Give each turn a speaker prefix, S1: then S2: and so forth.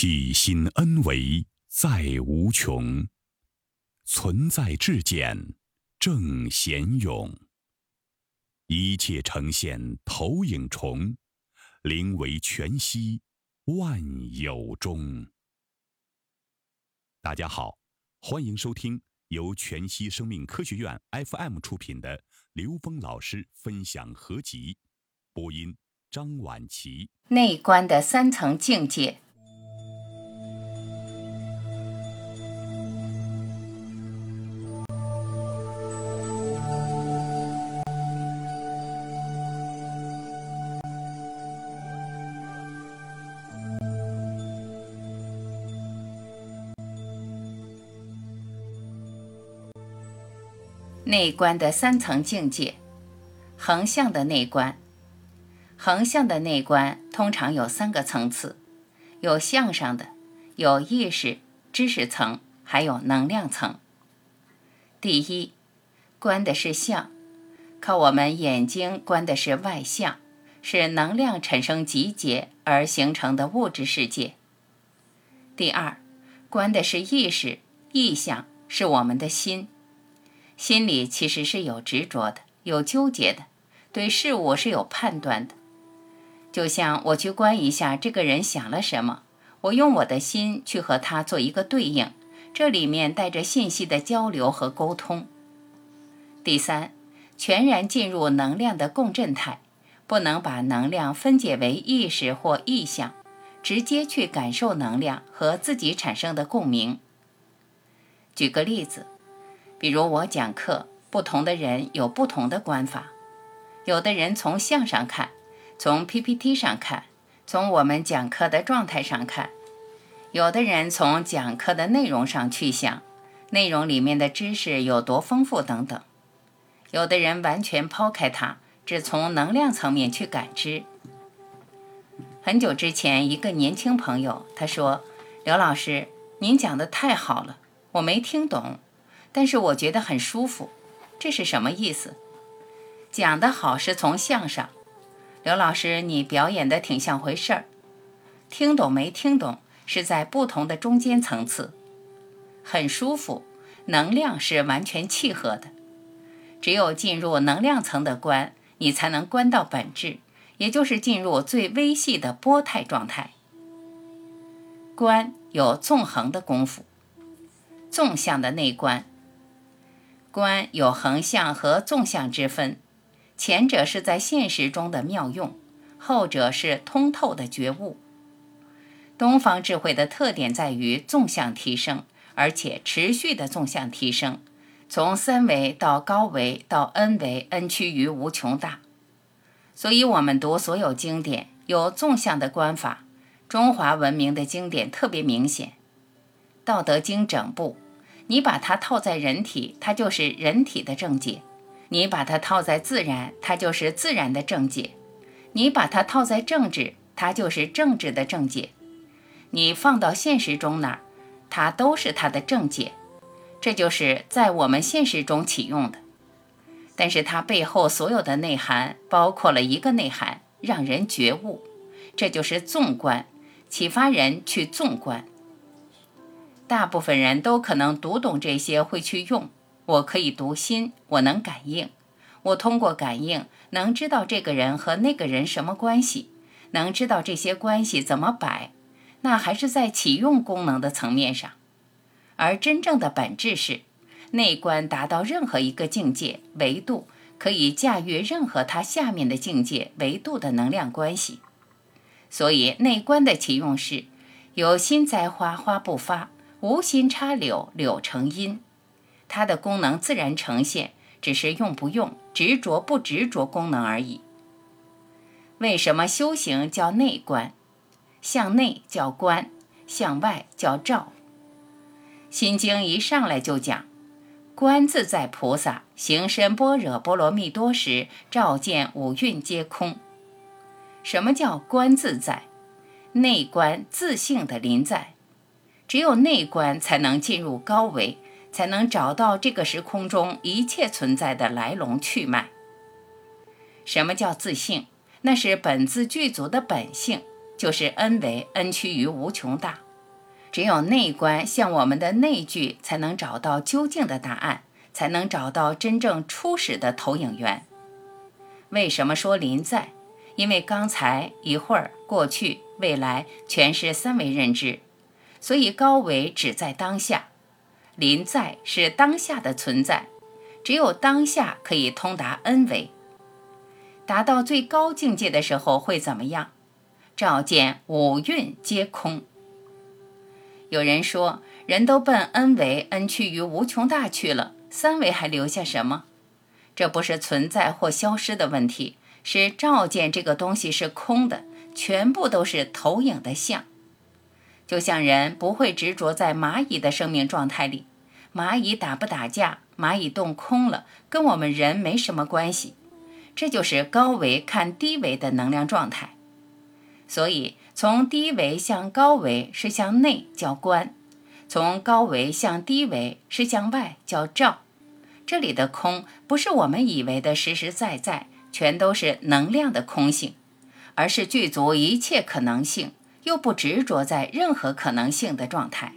S1: 起心恩为在无穷，存在至简正贤勇。一切呈现投影重，灵为全息万有中。大家好，欢迎收听由全息生命科学院 FM 出品的刘峰老师分享合集，播音张婉琪。
S2: 内观的三层境界。内观的三层境界，横向的内观。横向的内观通常有三个层次，有向上的，有意识、知识层，还有能量层。第一，观的是相，靠我们眼睛观的是外相，是能量产生集结而形成的物质世界。第二，观的是意识、意象，是我们的心。心里其实是有执着的，有纠结的，对事物是有判断的。就像我去观一下这个人想了什么，我用我的心去和他做一个对应，这里面带着信息的交流和沟通。第三，全然进入能量的共振态，不能把能量分解为意识或意象，直接去感受能量和自己产生的共鸣。举个例子。比如我讲课，不同的人有不同的观法。有的人从相上看，从 PPT 上看，从我们讲课的状态上看；有的人从讲课的内容上去想，内容里面的知识有多丰富等等。有的人完全抛开它，只从能量层面去感知。很久之前，一个年轻朋友他说：“刘老师，您讲的太好了，我没听懂。”但是我觉得很舒服，这是什么意思？讲得好是从相上，刘老师你表演的挺像回事儿。听懂没听懂是在不同的中间层次，很舒服，能量是完全契合的。只有进入能量层的观，你才能观到本质，也就是进入最微细的波态状态。观有纵横的功夫，纵向的内观。观有横向和纵向之分，前者是在现实中的妙用，后者是通透的觉悟。东方智慧的特点在于纵向提升，而且持续的纵向提升，从三维到高维到 n 维，n 趋于无穷大。所以，我们读所有经典有纵向的观法，中华文明的经典特别明显，《道德经》整部。你把它套在人体，它就是人体的正解；你把它套在自然，它就是自然的正解；你把它套在政治，它就是政治的正解；你放到现实中哪儿，它都是它的正解。这就是在我们现实中启用的。但是它背后所有的内涵，包括了一个内涵，让人觉悟。这就是纵观，启发人去纵观。大部分人都可能读懂这些，会去用。我可以读心，我能感应，我通过感应能知道这个人和那个人什么关系，能知道这些关系怎么摆。那还是在启用功能的层面上，而真正的本质是内观达到任何一个境界维度，可以驾驭任何它下面的境界维度的能量关系。所以内观的启用是：有心栽花花不发。无心插柳，柳成荫，它的功能自然呈现，只是用不用、执着不执着功能而已。为什么修行叫内观？向内叫观，向外叫照。心经一上来就讲，观自在菩萨行深般若波罗蜜多时，照见五蕴皆空。什么叫观自在？内观自性的临在。只有内观才能进入高维，才能找到这个时空中一切存在的来龙去脉。什么叫自性？那是本自具足的本性，就是 n 为 n 趋于无穷大。只有内观向我们的内聚，才能找到究竟的答案，才能找到真正初始的投影源。为什么说临在？因为刚才一会儿、过去、未来全是三维认知，所以高维只在当下。临在是当下的存在，只有当下可以通达 N 维。达到最高境界的时候会怎么样？照见五蕴皆空。有人说，人都奔 N 维 N 趋于无穷大去了，三维还留下什么？这不是存在或消失的问题，是照见这个东西是空的，全部都是投影的像。就像人不会执着在蚂蚁的生命状态里，蚂蚁打不打架，蚂蚁动空了，跟我们人没什么关系。这就是高维看低维的能量状态。所以，从低维向高维是向内叫观，从高维向低维是向外叫照。这里的空不是我们以为的实实在在，全都是能量的空性，而是具足一切可能性，又不执着在任何可能性的状态。